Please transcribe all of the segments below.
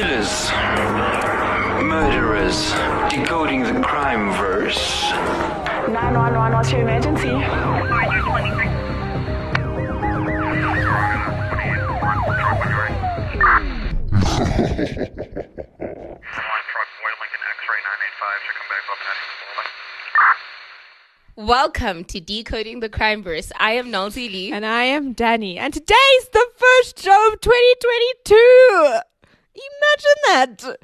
Killers, murderers, decoding the crime verse. 911, what's your emergency? Welcome to Decoding the Crime Verse. I am Nancy Lee. And I am Danny. And today's the first show of 2022. Imagine that.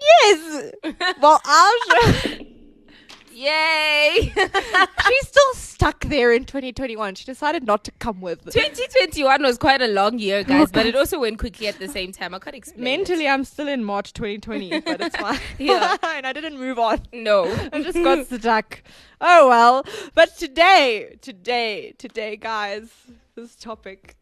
Yes. well, show. Yay! She's still stuck there in 2021. She decided not to come with. 2021 was quite a long year, guys, oh, but it also went quickly at the same time. I can't explain. it. Mentally, I'm still in March 2020, but it's fine. Yeah. and I didn't move on. No. I just got stuck. Oh well. But today, today, today, guys, this topic.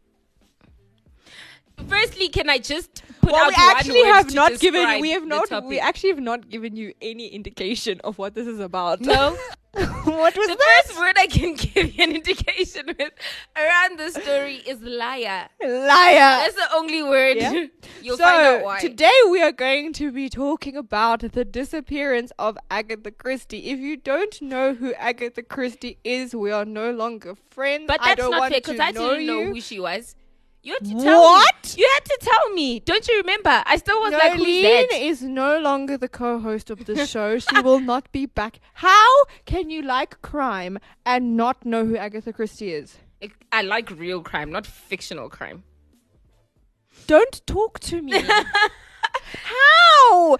Firstly, can I just put Well, out we actually word have not given. We have the not. We actually have not given you any indication of what this is about. No. what was The that? first word I can give you an indication with around the story is liar. Liar. That's the only word. Yeah. You'll so find out why. today we are going to be talking about the disappearance of Agatha Christie. If you don't know who Agatha Christie is, we are no longer friends. but I that's don't not fair because I didn't know you. who she was. You had to tell What? me. You had to tell me. Don't you remember? I still was like, who's Nolene that? is no longer the co-host of this show. she will not be back. How can you like crime and not know who Agatha Christie is? I like real crime, not fictional crime. Don't talk to me. How?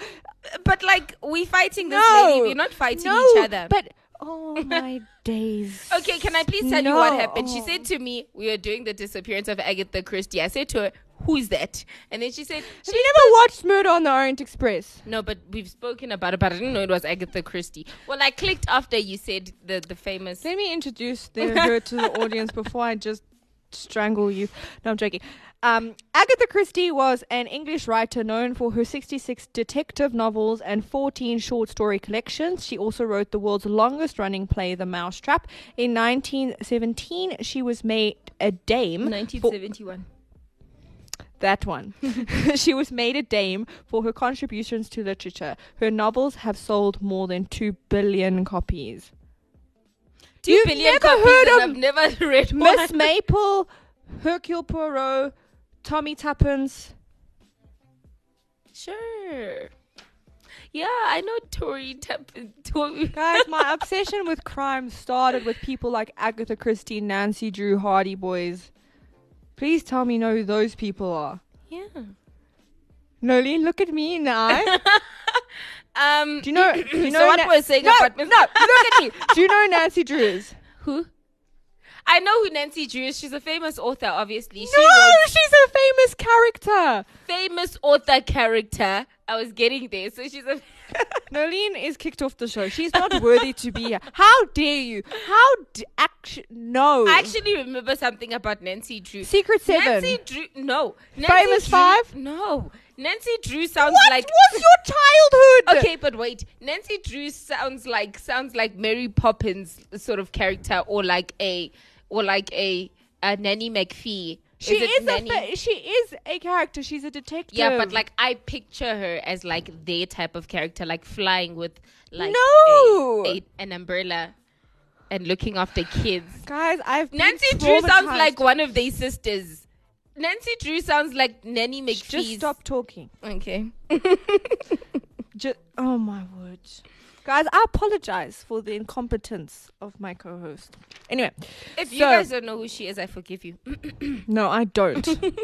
But like, we're fighting this No. lady. We're not fighting no, each other. But oh my days. Okay, can I please tell you what happened? She said to me, we were doing the disappearance of Agatha Christie. I said to her, who's that? And then she said, Have she you never watched Murder on the Orient Express? no, but we've spoken about it, but I didn't know it was Agatha Christie. Well, I clicked after you said the, the famous. Let me introduce the, her to the audience before I just strangle you. No, I'm joking. Um, Agatha Christie was an English writer known for her 66 detective novels and 14 short story collections. She also wrote the world's longest running play, The Mousetrap. In 1917, she was made a dame. for- 1971. that one. she was made a dame for her contributions to literature. Her novels have sold more than 2 billion copies. Two You've billion never copies heard of I've never read Miss. Marple, Hercule Poirot, Tommy Tuppence. Sure. Yeah, I know Tori Tuppence. Tori. Guys, my obsession with crime started with people like Agatha Christie, Nancy Drew, Hardy Boys. Please tell me know who those people are. Yeah. Nolene, look at me in the eye. Um. Do you know? Do you know so what Na- we're saying no, about Miss- no, look at me. Do you know Nancy Drew is? Who? I know who Nancy Drew is. She's a famous author, obviously. She no, wrote she's a famous character. famous author character. I was getting there. So she's a. Nolene is kicked off the show. She's not worthy to be here. How dare you? How d- actually no? I actually remember something about Nancy Drew. Secret Seven. Nancy Drew. No. Nancy Famous Drew- Five? No. Nancy Drew sounds what like. was your childhood? Okay, but wait. Nancy Drew sounds like sounds like Mary Poppins sort of character, or like a, or like a, a Nanny McPhee. She it is, a Nanny? she is a character. She's a detective. Yeah, but like I picture her as like their type of character, like flying with like No! a, a- an umbrella and looking after kids. guys, I've been Nancy Drew sounds like one of their sisters. Nancy Drew sounds like Nanny McPhee. Just stop talking. Okay. Just oh my word, guys, I apologize for the incompetence of my co-host. Anyway, If you guys don't know who she is, I forgive you. no, I don't.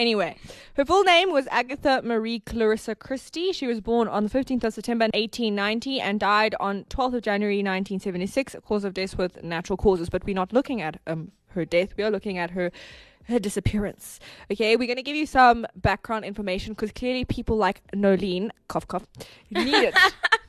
Anyway, her full name was Agatha Marie Clarissa Christie. She was born on the 15th of September 1890 and died on 12th of January 1976. Cause of death with natural causes, but we're not looking at um her death. We are looking at her her disappearance. Okay, we're going to give you some background information because clearly people like Nolene, cough cough, need it.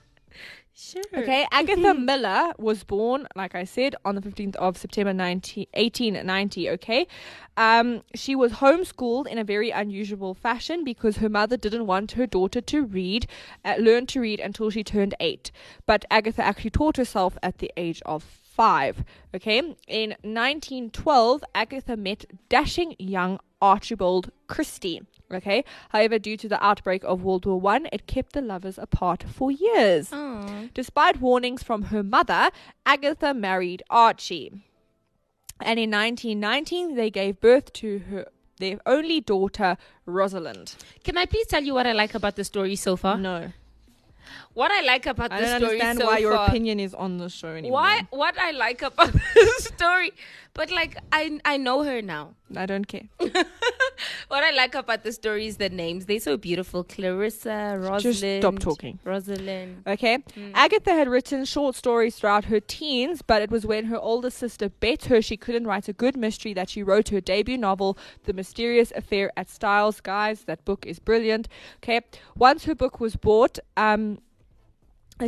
Sure. Okay, Agatha Miller was born, like I said, on the 15th of September 19, 1890. Okay, um, she was homeschooled in a very unusual fashion because her mother didn't want her daughter to read, uh, learn to read until she turned eight. But Agatha actually taught herself at the age of five. Okay, in 1912, Agatha met dashing young Archibald Christie. Okay. However, due to the outbreak of World War One, it kept the lovers apart for years. Oh. Despite warnings from her mother, Agatha married Archie. And in 1919, they gave birth to her their only daughter, Rosalind. Can I please tell you what I like about the story so far? No, What I like about I don't story understand so why your far. opinion is on the show anymore. Why? What I like about the story, but like I I know her now. I don't care. what I like about the story is the names. They're so beautiful. Clarissa, Rosalind. Just stop talking. Rosalind. Okay. Agatha had written short stories throughout her teens, but it was when her older sister bet her she couldn't write a good mystery that she wrote her debut novel, The Mysterious Affair at Styles. Guys, that book is brilliant. Okay. Once her book was bought, um,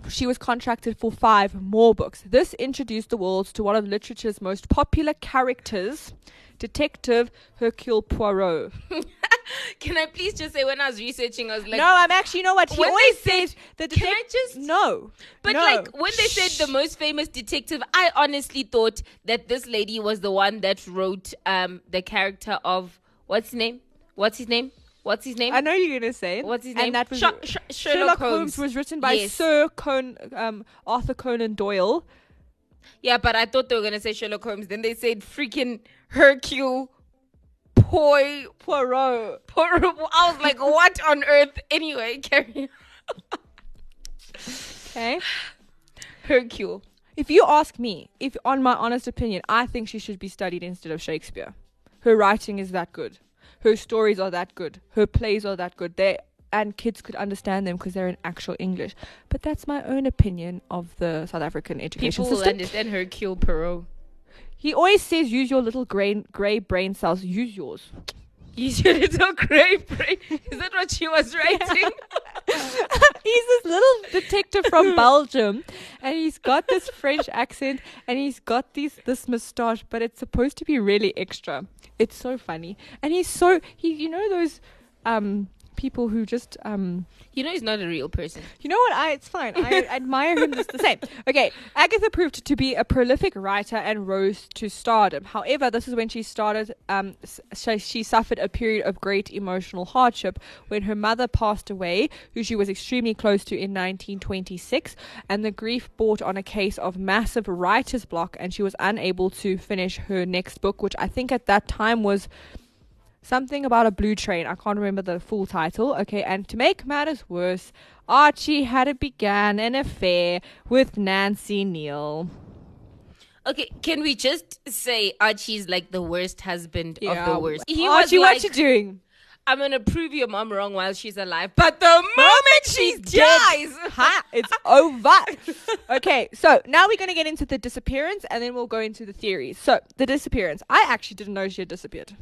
she was contracted for five more books. This introduced the world to one of literature's most popular characters, Detective Hercule Poirot. Can I please just say when I was researching, I was like, no, I'm actually, you know what? He always said- says the Can I just- No. But no. like when they said the most famous detective, I honestly thought that this lady was the one that wrote um the character of what's his name? What's his name? What's his name? I know you're gonna say. it. What's his and name? that was Sher- Sher- Sherlock Holmes. was written by Yes. Sir Con- um, Arthur Conan Doyle. Yeah, but I thought they were gonna say Sherlock Holmes. Then they said freaking Hercule Poi Poirot. Poirot. I was like, what on earth? Anyway, carry on. Okay. Hercule. If you ask me, if on my honest opinion, I think she should be studied instead of Shakespeare. Her writing is that good. Her stories are that good. Her plays are that good. They and kids could understand them because they're in actual English. But that's my own opinion of the South African education People system. understand Hercule Poirot. He always says, "Use your little gray gray brain cells. Use yours." Use your little grey brain. Is that what she was writing? he's this little detective from Belgium, and he's got this French accent, and he's got these this moustache, but it's supposed to be really extra. It's so funny, and he's so he. You know those um people who just um you know he's not a real person. you know what? I it's fine. I admire him just the same. Okay, Agatha proved to be a prolific writer and rose to stardom. However, this is when she started. Um, she suffered a period of great emotional hardship when her mother passed away, who she was extremely close to in 1926, and the grief brought on a case of massive writer's block, and she was unable to finish her next book, which I think at that time was something about a blue train. I can't remember the full title. Okay, and to make matters worse, Archie had a began an affair with Nancy Neele. Okay, can we just say Archie's like the worst husband of the worst? He Archie, like, what you doing? I'm gonna prove your mom wrong while she's alive, but the moment she dies, ha, it's over. okay, so now we're going to get into the disappearance and then we'll go into the theories. So, the disappearance. I actually didn't know she had disappeared.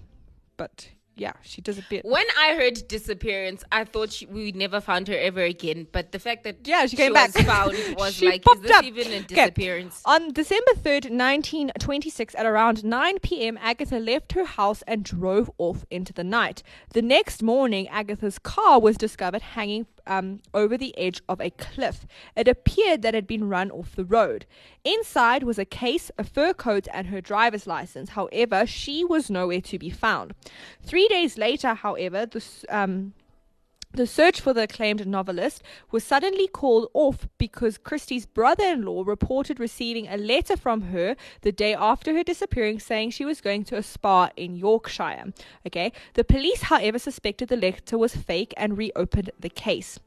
But yeah, she disappeared. When I heard disappearance, I thought she, we never found her ever again. But the fact that Yeah, she came was back. found was She like, is this up. even a Okay. disappearance? On December 3rd, 1926, at around 9 p.m., Agatha left her house and drove off into the night. The next morning, Agatha's car was discovered hanging um, over the edge of a cliff. It appeared that it had been run off the road. Inside was a case, a fur coat, and her driver's license. However, she was nowhere to be found. Three days later, however, the um, the search for the acclaimed novelist was suddenly called off because Christie's brother in law reported receiving a letter from her the day after her disappearing saying she was going to a spa in Yorkshire. Okay. The police, however, suspected the letter was fake and reopened the case.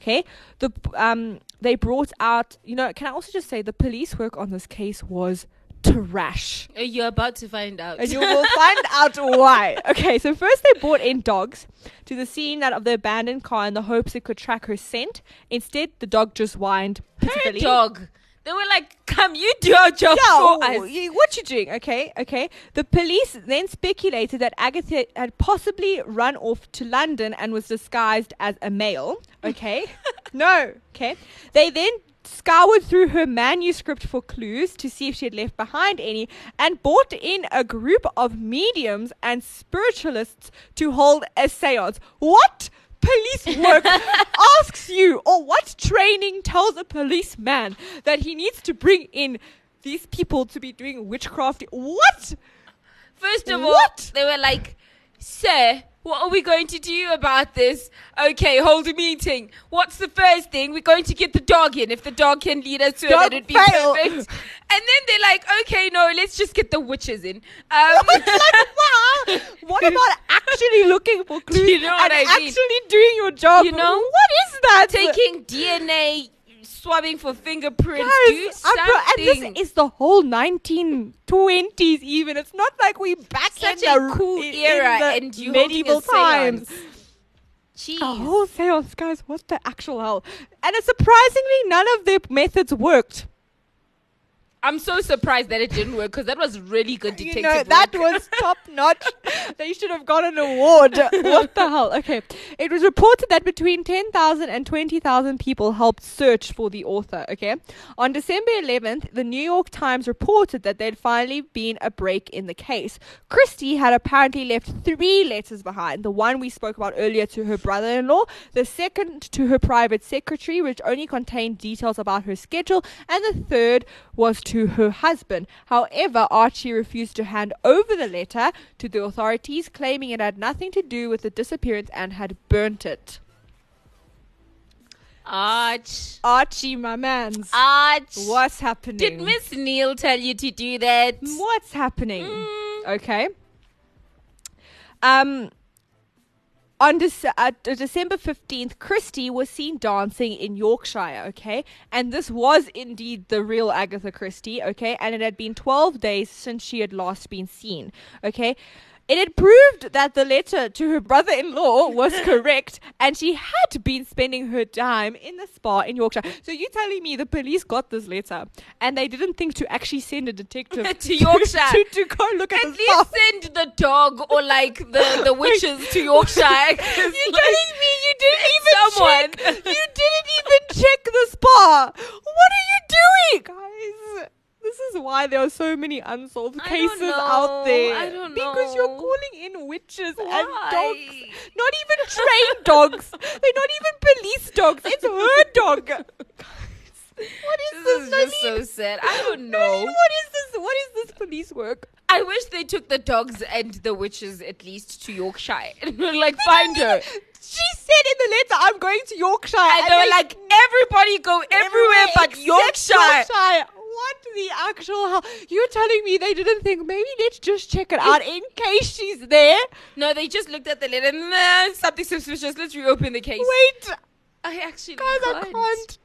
Okay. The um they brought out you know, can I also just say the police work on this case was trash. Uh, You're about to find out. And you will find out why. Okay, so first they brought in dogs to the scene that of the abandoned car in the hopes it could track her scent. Instead, the dog just whined her dog. They were like, "Come, you do your job Yo, for us." you- what you doing? Okay, okay. The police then speculated that Agatha had possibly run off to London and was disguised as a male. Okay, no. Okay. They then scoured through her manuscript for clues to see if she had left behind any, and brought in a group of mediums and spiritualists to hold a séance. What? police work asks you, or what training tells a policeman that he needs to bring in these people to be doing witchcraft? What? First of What? all, they were like, Sir, what are we going to do about this? Okay, hold a meeting. What's the first thing? We're going to get the dog in. If the dog can lead us to it, it'd be fail. perfect. And then they're like, okay, no, let's just get the witches in. Um, like, wow. What about actually looking for clues you know what and I mean? actually doing your job? You know? what is that? taking DNA, swabbing for fingerprints, Guys, do bro- and this is the whole 1920s. Even it's not like we back Such in a the cool in era, the and medieval seance. times. Jeez. A whole seance, guys. What the actual hell? And surprisingly, none of their methods worked. I'm so surprised that it didn't work because that was really good detective You know, that work. was top notch. they should have got an award. what the hell? Okay. It was reported that between 10,000 and 20,000 people helped search for the author. Okay. On December 11th, the New York Times reported that there'd finally been a break in the case. Christie had apparently left three letters behind the one we spoke about earlier to her brother in law, the second to her private secretary, which only contained details about her schedule, and the third was to her husband. However, Archie refused to hand over the letter to the authorities, claiming it had nothing to do with the disappearance and had burnt it. Arch. Archie, my man's. Arch. What's happening? Did Miss Neele tell you to do that? What's happening? Mm. Okay. Um. On uh, December 15th, Christie was seen dancing in Yorkshire, okay? And this was indeed the real Agatha Christie, okay? And it had been 12 days since she had last been seen, okay? And it had proved that the letter to her brother in law was correct, and she had been spending her time in the spa in Yorkshire. So you're telling me the police got this letter and they didn't think to actually send a detective To Yorkshire. to, to go look at At the least spa? send the dog or like the, the witches to Yorkshire. You're telling me you didn't even Someone. check. You didn't even check the spa. What are you doing, guys? This is why there are so many unsolved I cases know. out there. I don't because you're calling in witches and dogs. Not even trained dogs. They're not even police dogs. It's her dog. What is This this? is just so sad. I don't know. What is this? What is this police work? I wish they took the dogs and the witches at least to Yorkshire. like, find her. She said in the letter, "I'm going to Yorkshire," And they were like, everybody go everywhere but Yorkshire. Yorkshire. What the actual hell? You're telling me they didn't think maybe let's just check it out in case she's there? No, they just looked at the letter. Nah, something suspicious. Let's reopen the case. Wait, I actually guys, I can't. can't.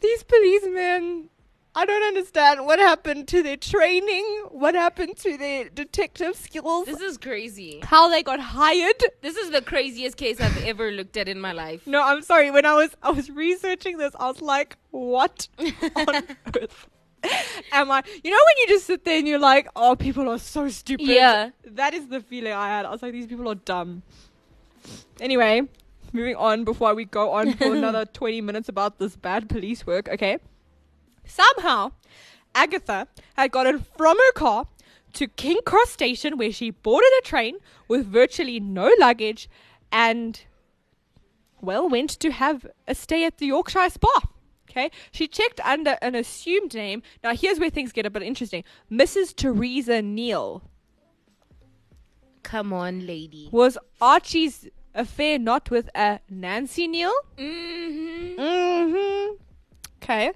These policemen. I don't understand what happened to their training, what happened to their detective skills, This is crazy. how they got hired. This is the craziest case I've ever looked at in my life. No, I'm sorry. When I was I was researching this, I was like, what on earth? Am I? You know when you just sit there and you're like, oh, people are so stupid. Yeah. That is the feeling I had. I was like, these people are dumb. Anyway, moving on before we go on for another 20 minutes about this bad police work. Okay. Somehow, Agatha had gotten from her car to King Cross Station where she boarded a train with virtually no luggage and well, went to have a stay at the Yorkshire Spa. Okay, she checked under an assumed name. Now, here's where things get a bit interesting. Mrs. Teresa Neele Come on, lady. was Archie's affair not with a Nancy Neele? Mm-hmm. Mm-hmm. Okay.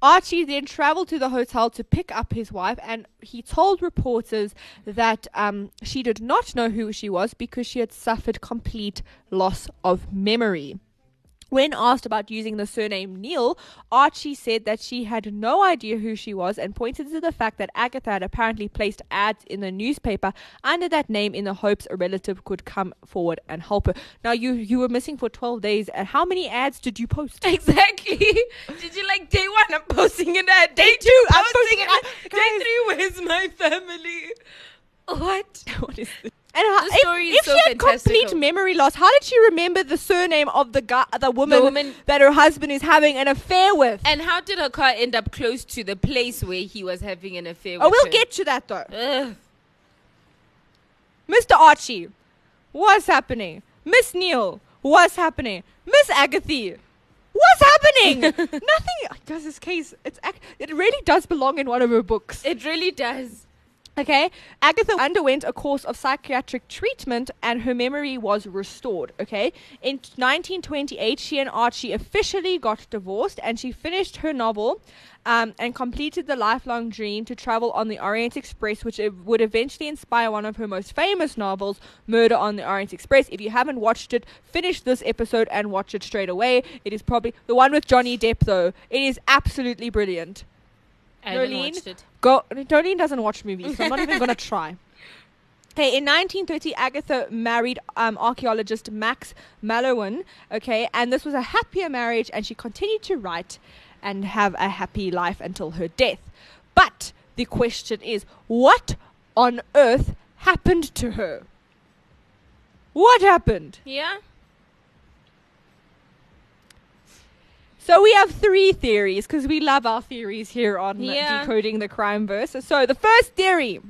Archie then traveled to the hotel to pick up his wife, and he told reporters that um, she did not know who she was because she had suffered complete loss of memory. When asked about using the surname Neele, Archie said that she had no idea who she was and pointed to the fact that Agatha had apparently placed ads in the newspaper under that name in the hopes a relative could come forward and help her. Now you you were missing for 12 days and how many ads did you post? Exactly. Did you like day one? I'm posting an ad. Day two, two, I'm I'm posting an ad. Day three, where's my family? What? what is this? And how, The story if, is if so she had complete memory loss, how did she remember the surname of the guy, the woman, woman- that her husband is having an affair with? And how did her car end up close to the place where he was having an affair oh, with oh, we'll her? get to that though. Ugh. Mr. Archie, what's happening? Miss Neele, what's happening? Miss Agatha, what's happening? Nothing. Does this case? It's it really does belong in one of her books. It really does. Okay, Agatha underwent a course of psychiatric treatment and her memory was restored. Okay, in 1928, she and Archie officially got divorced and she finished her novel um, and completed the lifelong dream to travel on the Orient Express, which would eventually inspire one of her most famous novels, Murder on the Orient Express. If you haven't watched it, finish this episode and watch it straight away. It is probably the one with Johnny Depp, though. It is absolutely brilliant. I haven't watched it. Go. Doreen doesn't watch movies, so I'm not even gonna try. Okay, in 1930, Agatha married um, archaeologist Max Mallowan. Okay, and this was a happier marriage, and she continued to write and have a happy life until her death. But the question is, what on earth happened to her? What happened? Yeah. So we have three theories because we love our theories here on Yeah. decoding the crime verse. So the first theory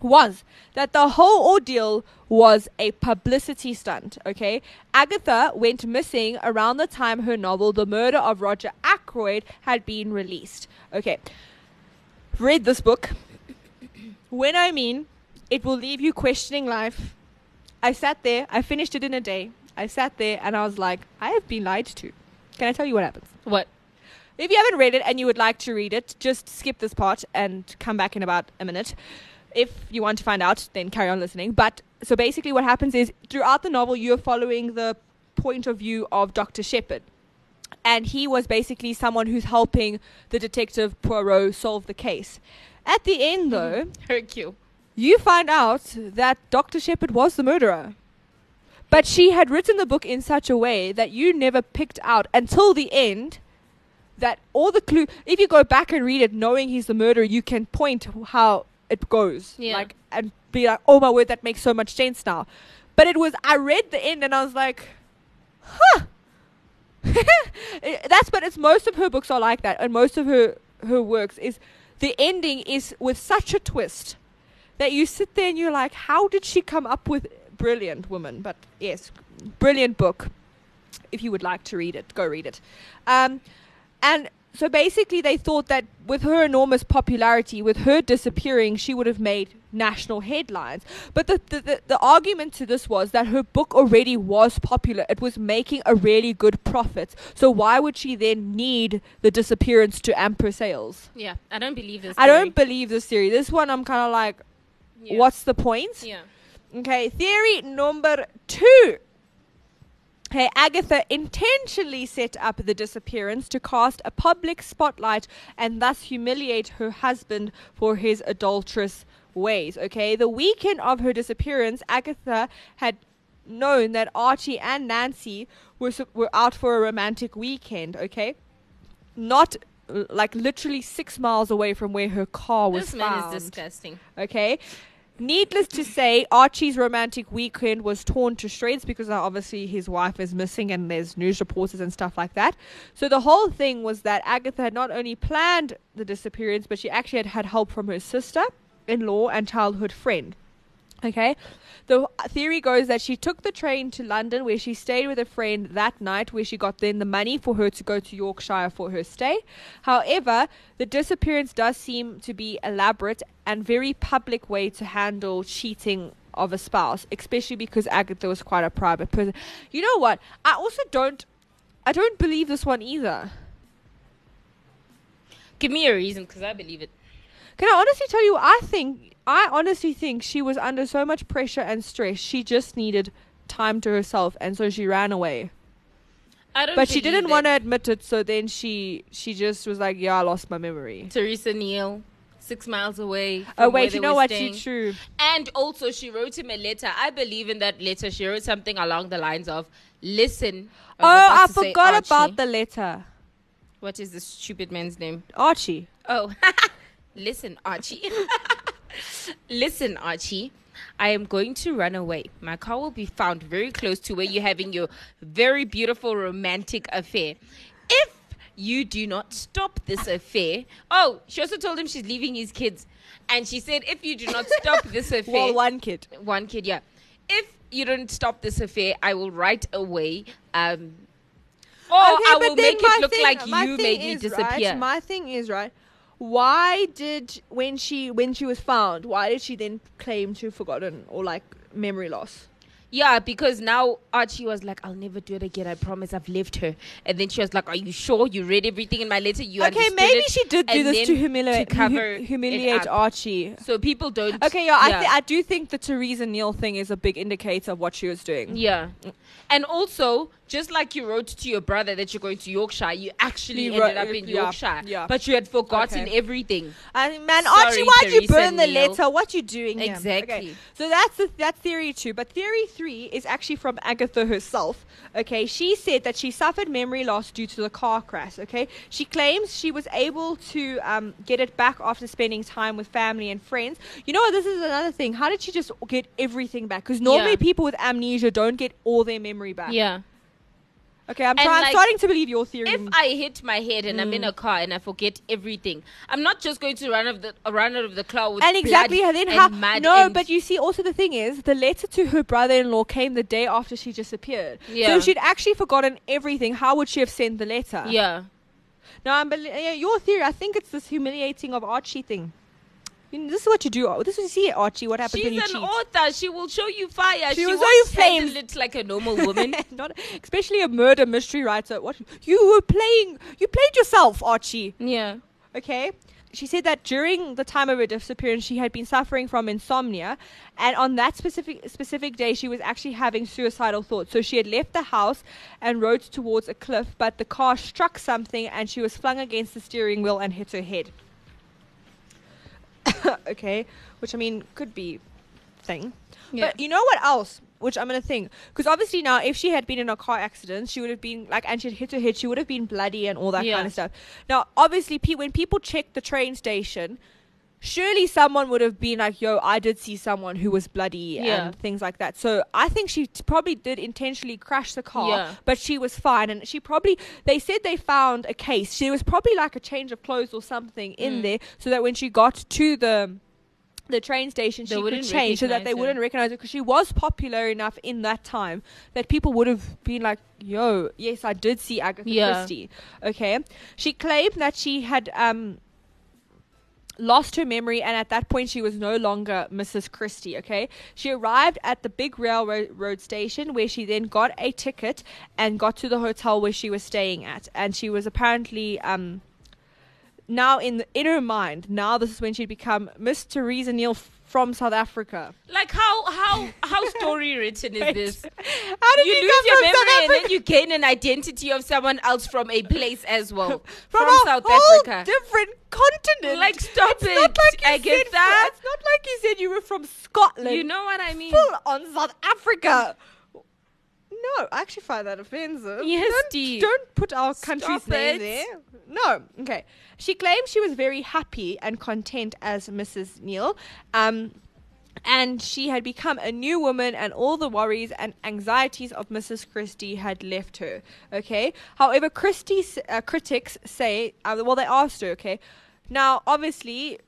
was that the whole ordeal was a publicity stunt. Okay, Agatha went missing around the time her novel *The Murder of Roger Ackroyd* had been released. Okay, read this book. When I mean, it will leave you questioning life. I sat there. I finished it in a day. I sat there and I was like, I have been lied to. Can I tell you what happens? What? If you haven't read it and you would like to read it, just skip this part and come back in about a minute. If you want to find out, then carry on listening. But so basically, what happens is throughout the novel, you're following the point of view of Dr. Sheppard. And he was basically someone who's helping the detective Poirot solve the case. At the end, though, Hercule. you find out that Dr. Sheppard was the murderer. But she had written the book in such a way that you never picked out until the end that all the clue if you go back and read it knowing he's the murderer, you can point how it goes. Yeah. Like and be like, Oh my word, that makes so much sense now. But it was I read the end and I was like, Huh That's but it's most of her books are like that and most of her her works is the ending is with such a twist that you sit there and you're like, how did she come up with brilliant woman? But yes, brilliant book. If you would like to read it, go read it. Um, and so basically, they thought that with her enormous popularity, with her disappearing, she would have made national headlines. But the, the, the, the argument to this was that her book already was popular. It was making a really good profit. So why would she then need the disappearance to amp her sales? Yeah, I don't believe this. I don't believe this theory. This one, I'm kind of like, Yeah. what's the point? Yeah. Okay, theory number two. Hey, Agatha intentionally set up the disappearance to cast a public spotlight and thus humiliate her husband for his adulterous ways. Okay, the weekend of her disappearance, Agatha had known that Archie and Nancy were were out for a romantic weekend. Okay, not like literally six miles away from where her car was This man found. is disgusting. Okay. Needless to say, Archie's romantic weekend was torn to shreds because obviously his wife is missing and there's news reporters and stuff like that. So the whole thing was that Agatha had not only planned the disappearance, but she actually had had help from her sister in law and childhood friend. Okay. The theory goes that she took the train to London where she stayed with a friend that night where she got then the money for her to go to Yorkshire for her stay. However, the disappearance does seem to be elaborate and very public way to handle cheating of a spouse, especially because Agatha was quite a private person. You know what? I also don't I don't believe this one either. Give me a reason, because I believe it. Can I honestly tell you? I think I honestly think she was under so much pressure and stress. She just needed time to herself, and so she ran away. I don't. But she didn't want to admit it. So then she she just was like, "Yeah, I lost my memory." Teresa Neele, six miles away. Oh wait, you know what? staying. She true. And also, she wrote him a letter. I believe in that letter. She wrote something along the lines of, "Listen." Oh, I to say forgot about the letter. What is this stupid man's name? Archie. Oh, listen, Archie. listen, Archie. I am going to run away. My car will be found very close to where you're having your very beautiful romantic affair. If you do not stop this affair, oh, she also told him she's leaving his kids, and she said, if you do not stop this affair, Well, one kid. one kid, yeah. If you don't stop this affair, I will right away. Um, or Okay, I will make it look thing- like you made me disappear. Right, my thing is right. Why did when she when she was found, why did she then claim to have forgotten or like memory loss? Yeah, because now Archie was like, "I'll never do it again. I promise. I've left her." And then she was like, "Are you sure you read everything in my letter? You okay, maybe it?" she did do And this to humiliate to cover hu- humiliate. Archie. So people don't. Okay, yeah, I, th- I do think the Theresa Neele thing is a big indicator of what she was doing. Yeah. And also, just like you wrote to your brother that you're going to Yorkshire, you actually You ended wrote- up in yeah, Yorkshire. yeah. But you had forgotten Okay. everything. I mean, man, Sorry, Archie, why'd you burn the Neele. letter? What you doing? Exactly. Okay, So that's the, that's theory two. But theory three is actually from Agatha herself. Okay, she said that she suffered memory loss due to the car crash. Okay, she claims she was able to um, get it back after spending time with family and friends. You know what? This is another thing. How did she just get everything back? Because normally Yeah. people with amnesia don't get all their memory back. Yeah. Okay, I'm, And try- I'm starting to believe your theory. If I hit my head and Mm. I'm in a car and I forget everything, I'm not just going to run of the run out of the car with and exactly blood then and how mud no and- but you see also the thing is the letter to her brother-in-law came the day after she disappeared so Yeah. if she'd actually forgotten everything how would she have sent the letter yeah. no i'm bel- your theory i think it's this humiliating of archie thing You know, this is what you do this is what you see archie what happens when She's an author. She will show you fire. She She, will show you handle flames. it like a normal woman. not especially a murder mystery writer what you were playing you played yourself archie yeah. Okay. She said that during the time of her disappearance, she had been suffering from insomnia, and on that specific specific day, she was actually having suicidal thoughts. So she had left the house and rode towards a cliff, but the car struck something, and she was flung against the steering wheel and hit her head. okay, which I mean could be thing. Yeah. But you know what else? Which I'm gonna think, because obviously now, if she had been in a car accident, she would have been like, and she'd hit her head, she would have been bloody and all that Yeah. kind of stuff. Now, obviously, pe- when people check the train station, surely someone would have been like, "Yo, I did see someone who was bloody Yeah. and things like that." So I think she t- probably did intentionally crash the car, Yeah. but she was fine, and she probably they said they found a case. She was probably like a change of clothes or something in Mm. there, so that when she got to the the train station, They she could change so that they her. wouldn't recognize her because she was popular enough in that time that people would have been like, "Yo, yes, I did see Agatha Yeah. Christie." Okay, she claimed that she had um lost her memory and at that point she was no longer Mrs. Christie, okay? She arrived at the big railroad station where she then got a ticket and got to the hotel where she was staying at and she was apparently um now in the, in her mind, now this is when she'd become Miss Teresa Neele from South Africa. Like how how how story written is this? How did You you, lose your memory and then you gain an identity of someone else from a place as well. from, from a South whole Africa. different continent. Like, stop it's Not it. like you I get said, that. It's not like you said you were from Scotland. You know what I mean? full on South Africa. No, I actually find that offensive. Yes, don't, Dee. don't put our country's Stop name there. No, okay. She claimed she was very happy and content as Mrs. Neele. Um, and she had become a new woman, and all the worries and anxieties of Mrs. Christie had left her. Okay. However, Christie's uh, critics say, uh, well, they asked her. Okay. Now, obviously,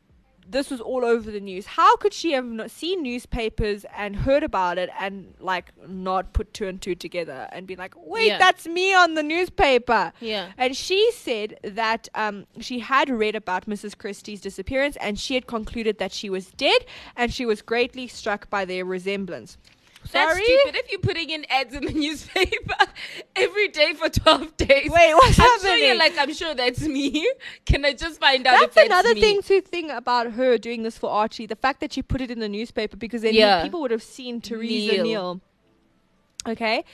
this was all over the news. How could she have not seen newspapers and heard about it and like not put two and two together and be like, wait, Yeah. that's me on the newspaper? Yeah. And she said that um, she had read about Mrs. Christie's disappearance and she had concluded that she was dead and she was greatly struck by their resemblance. That's Sorry? stupid. If you're putting in ads in the newspaper every day for 12 days. Wait, what's I'm sure happening? you're like, I'm sure that's me. Can I just find out if That's that's another thing to think about her doing this for Archie. The fact that she put it in the newspaper because then Yeah. people would have seen Teresa Neele. Neele. Okay.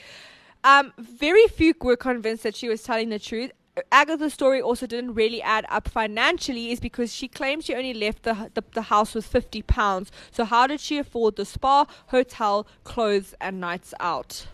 Um, very few were convinced that she was telling the truth. Agatha's story also didn't really add up financially, is because she claims she only left the, the the house with fifty pounds. So how did she afford the spa, hotel, clothes, and nights out?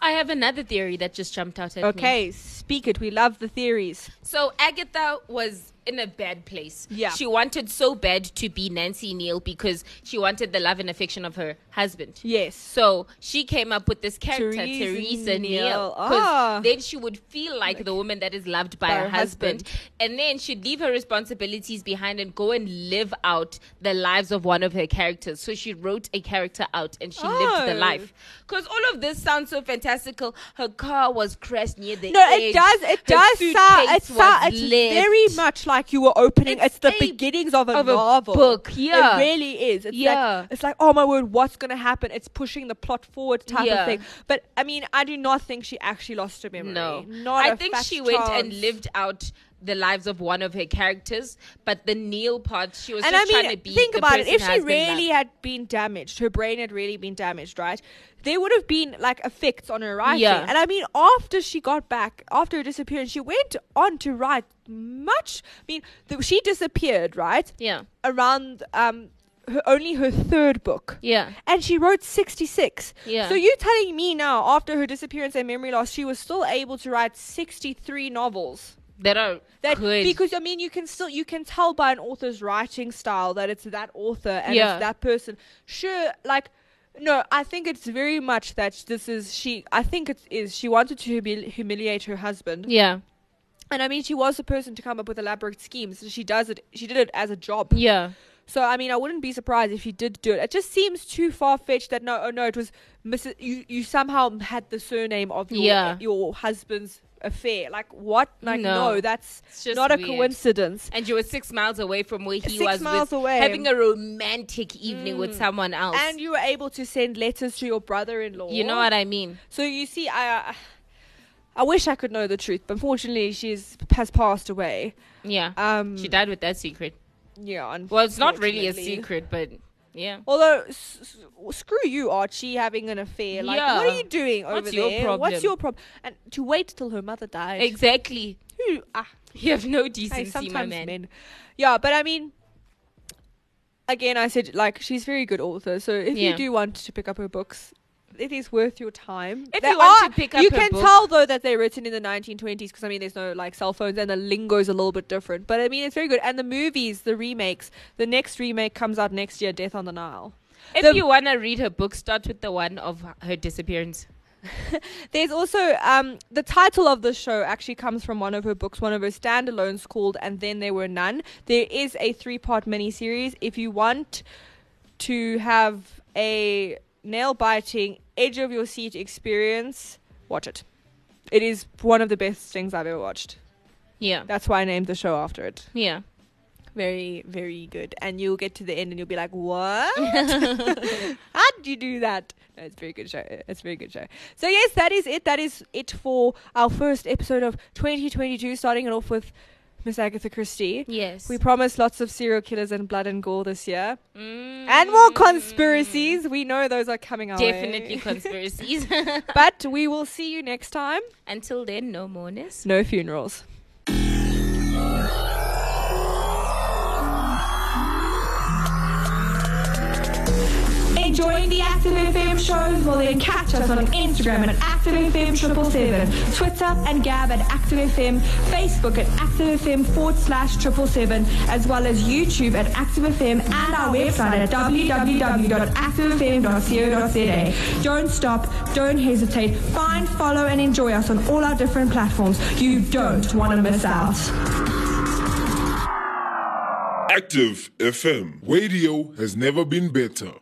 I have another theory that just jumped out at me. Okay, speak it. We love the theories. So Agatha was in a bad place. Yeah. She wanted so bad to be Nancy Neele because she wanted the love and affection of her husband. Yes. So she came up with this character, Teresa Teresa, Neele. Because Ah. then she would feel like the woman that is loved by, By her, husband. husband. And then she'd leave her responsibilities behind and go and live out the lives of one of her characters. So she wrote a character out and she lived the Oh. life. Because all of this sounds so fantastical. Her car was crashed near the No, edge. it does. It Her does sound. It it's very much like like you were opening. It's It's, the a- beginnings of a of a novel. book, yeah. it really is. It's Yeah. like it's like oh my word, what's gonna happen? It's pushing the plot forward type Yeah. of thing. But I mean, I do not think she actually lost her memory. No, not I a think she went and lived out the lives of one of her characters, but the Neele part, she was And I just trying to mean, be. think about it. If she really had been damaged, her brain had really been damaged, right? There would have been like effects on her writing. Yeah. And I mean, after she got back, after her disappearance, she went on to write much. I mean, the, she disappeared, right? yeah, Around um, her, only her third book. yeah, And she wrote 66. Yeah. So you're telling me now, after her disappearance and memory loss, she was still able to write 63 novels? That are that good. because I mean you can still you can tell by an author's writing style that it's that author and Yeah. it's that person. Sure, like no, I think it's very much that this is she. I think it is she wanted to humili- humiliate her husband, yeah, and I mean she was the person to come up with elaborate schemes. She does it. She did it as a job. yeah, So I mean I wouldn't be surprised if she did do it. It just seems too far fetched that no, oh no, it was Mrs. You you somehow had the surname of your Yeah. your husband's affair. Like what? Like No. no, that's not a coincidence. and you were six miles away from where he Six was, miles with away. Mm. having a romantic evening with someone else. And you were able to send letters to your brother-in-law. you know what I mean? So you see, I, I wish I could know the truth, but unfortunately, she's has passed away. Yeah, Um, she died with that secret. Yeah. Well, it's not really a secret, but yeah. Although, s- s- screw you, Archie, having an affair. Like, what are you doing over What's your there? problem? What's your problem? And to wait till her mother died. Exactly. Who? Ah, You have no hey, decency, my sometimes man. men. Yeah, but I mean, again, I said like she's a very good author. So if Yeah. you do want to pick up her books, it is worth your time. If They you want are- to pick up you can book- tell though that they're written in the 1920s because I mean, there's no like cell phones and the lingo's a little bit different. But I mean, it's very good. And the movies, the remakes, the next remake comes out next year, Death on the Nile. If The- you want to read her book, start with the one of her disappearance. There's also um, the title of the show actually comes from one of her books, one of her standalones called "And Then There Were None." There is a three-part miniseries. If you want to have a nail-biting, edge of your seat experience, watch it. It is one of the best things I've ever watched. Yeah. That's why I named the show after it. Yeah. Very, very good. And you'll get to the end and you'll be like, "What? How did you do that?" No, it's a very good show. It's a very good show. So yes, that is it. That is it for our first episode of 2022. Starting it off with Miss Agatha Christie. Yes. We promised lots of serial killers and blood and gore this year, Mm, and more conspiracies. We know those are coming our Definitely way. conspiracies. but we will see you next time. Until then, no moreness. No funerals. Enjoying the Active FM shows? Well, then catch us on Instagram at Active FM 777, Twitter and Gab at Active FM, Facebook at Active FM forward slash 777, as well as YouTube at Active FM and our website at www.activefm.co.za. Don't stop, don't hesitate. Find, follow, and enjoy us on all our different platforms. You don't want to miss out. Active FM. Radio has never been better.